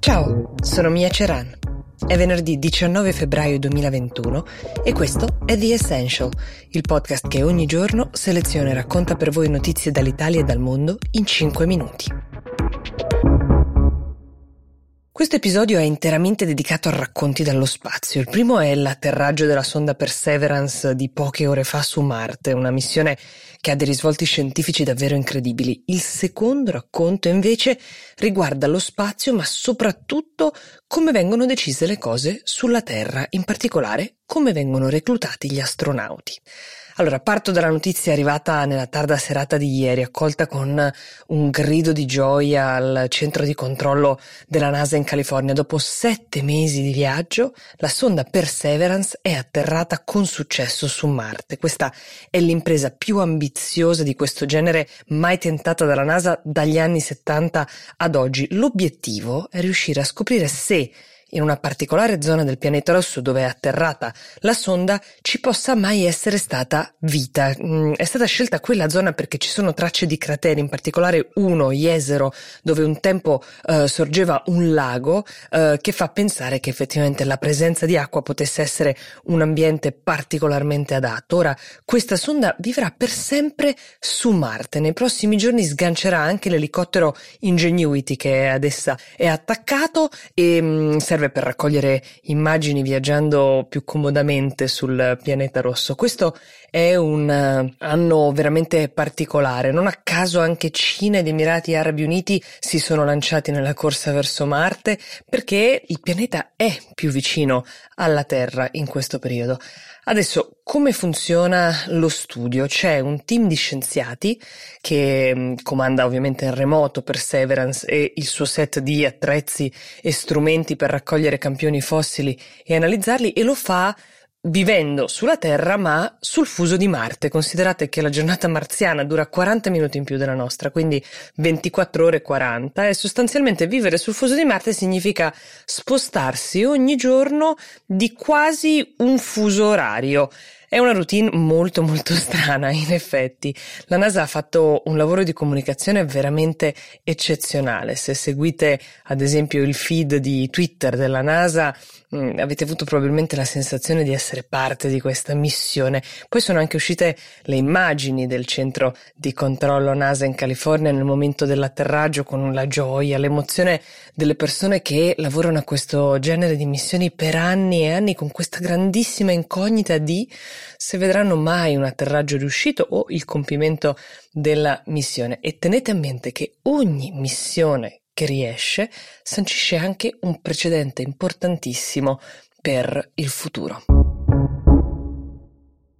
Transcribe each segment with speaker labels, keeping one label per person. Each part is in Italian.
Speaker 1: Ciao, sono Mia Ceran. È venerdì 19 febbraio 2021 e questo è The Essential, il podcast che ogni giorno seleziona e racconta per voi notizie dall'Italia e dal mondo in 5 minuti. Questo episodio è interamente dedicato a racconti dallo spazio. Il primo è l'atterraggio della sonda Perseverance di poche ore fa su Marte, una missione che ha dei risvolti scientifici davvero incredibili. Il secondo racconto invece riguarda lo spazio, ma soprattutto come vengono decise le cose sulla Terra, in particolare come vengono reclutati gli astronauti. Allora, parto dalla notizia arrivata nella tarda serata di ieri, accolta con un grido di gioia al centro di controllo della NASA in California. Dopo sette mesi di viaggio, la sonda Perseverance è atterrata con successo su Marte. Questa è l'impresa più ambiziosa di questo genere mai tentata dalla NASA dagli anni 70 ad oggi. L'obiettivo è riuscire a scoprire se in una particolare zona del pianeta rosso dove è atterrata la sonda ci possa mai essere stata vita. Mm, è stata scelta quella zona perché ci sono tracce di crateri, in particolare uno, Jesero, dove un tempo uh, sorgeva un lago uh, che fa pensare che effettivamente la presenza di acqua potesse essere un ambiente particolarmente adatto. Ora, questa sonda vivrà per sempre su Marte. Nei prossimi giorni sgancerà anche l'elicottero Ingenuity che ad essa è attaccato e um, serve serve per raccogliere immagini viaggiando più comodamente sul pianeta rosso. Questo è un uh, anno veramente particolare. Non a caso anche Cina ed Emirati Arabi Uniti si sono lanciati nella corsa verso Marte perché il pianeta è più vicino alla Terra in questo periodo. Adesso, come funziona lo studio? C'è un team di scienziati che mm, comanda ovviamente in remoto Perseverance e il suo set di attrezzi e strumenti per raccogliere campioni fossili e analizzarli e lo fa vivendo sulla Terra ma sul fuso di Marte. Considerate che la giornata marziana dura 40 minuti in più della nostra, quindi 24 ore e 40 e sostanzialmente vivere sul fuso di Marte significa spostarsi ogni giorno di quasi un fuso orario. È una routine molto molto strana, in effetti. La NASA ha fatto un lavoro di comunicazione veramente eccezionale. Se seguite ad esempio il feed di Twitter della NASA, mh, mm, avete avuto probabilmente la sensazione di essere parte di questa missione. Poi sono anche uscite le immagini del centro di controllo NASA in California nel momento dell'atterraggio con la gioia, l'emozione delle persone che lavorano a questo genere di missioni per anni e anni con questa grandissima incognita di se vedranno mai un atterraggio riuscito o il compimento della missione. E tenete a mente che ogni missione che riesce sancisce anche un precedente importantissimo per il futuro.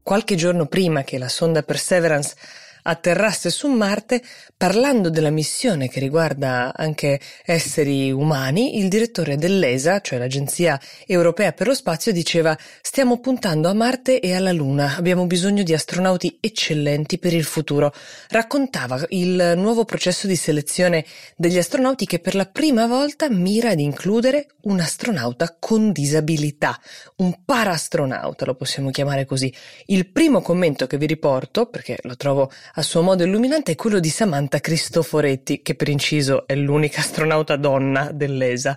Speaker 1: Qualche giorno prima che la sonda Perseverance atterrasse su Marte, parlando della missione che riguarda anche esseri umani, il direttore dell'ESA, cioè l'Agenzia Europea per lo Spazio, diceva stiamo puntando a Marte e alla Luna, abbiamo bisogno di astronauti eccellenti per il futuro. Raccontava il nuovo processo di selezione degli astronauti che per la prima volta mira ad includere un astronauta con disabilità, un paraastronauta, lo possiamo chiamare così. Il primo commento che vi riporto, perché lo trovo a suo modo illuminante è quello di Samantha Cristoforetti, che per inciso è l'unica astronauta donna dell'ESA.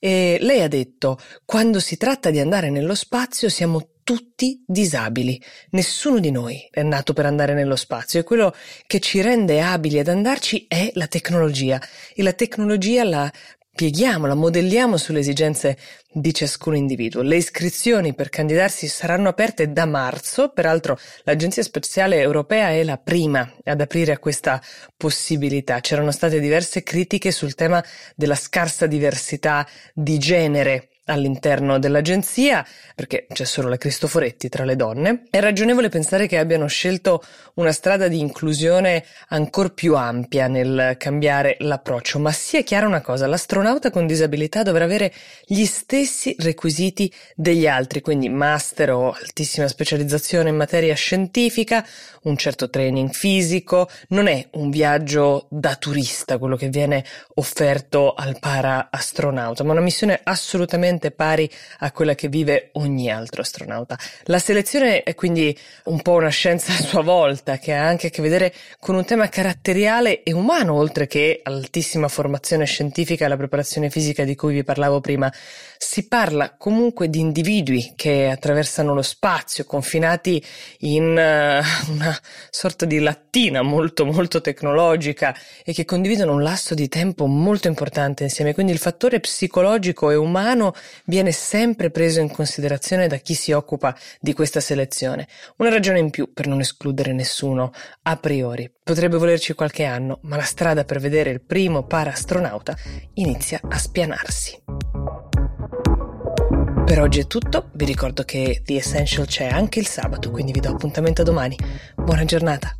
Speaker 1: E lei ha detto, quando si tratta di andare nello spazio siamo tutti disabili. Nessuno di noi è nato per andare nello spazio e quello che ci rende abili ad andarci è la tecnologia e la tecnologia la pieghiamo, la modelliamo sulle esigenze di ciascun individuo. Le iscrizioni per candidarsi saranno aperte da marzo, peraltro l'Agenzia Spaziale Europea è la prima ad aprire a questa possibilità. C'erano state diverse critiche sul tema della scarsa diversità di genere all'interno dell'agenzia, perché c'è solo la Cristoforetti tra le donne, è ragionevole pensare che abbiano scelto una strada di inclusione ancora più ampia nel cambiare l'approccio, ma sia chiara una cosa, l'astronauta con disabilità dovrà avere gli stessi requisiti degli altri, quindi master o altissima specializzazione in materia scientifica, un certo training fisico, non è un viaggio da turista quello che viene offerto al para astronauta, ma una missione assolutamente esattamente pari a quella che vive ogni altro astronauta. La selezione è quindi un po' una scienza a sua volta, che ha anche a che vedere con un tema caratteriale e umano, oltre che all'altissima formazione scientifica e alla preparazione fisica di cui vi parlavo prima. Si parla comunque di individui che attraversano lo spazio, confinati in uh, una sorta di lattina molto molto tecnologica e che condividono un lasso di tempo molto importante insieme. Quindi il fattore psicologico e umano viene sempre preso in considerazione da chi si occupa di questa selezione. Una ragione in più per non escludere nessuno a priori. Potrebbe volerci qualche anno, ma la strada per vedere il primo para-astronauta inizia a spianarsi. Per oggi è tutto, vi ricordo che The Essential c'è anche il sabato, quindi vi do appuntamento domani. Buona giornata!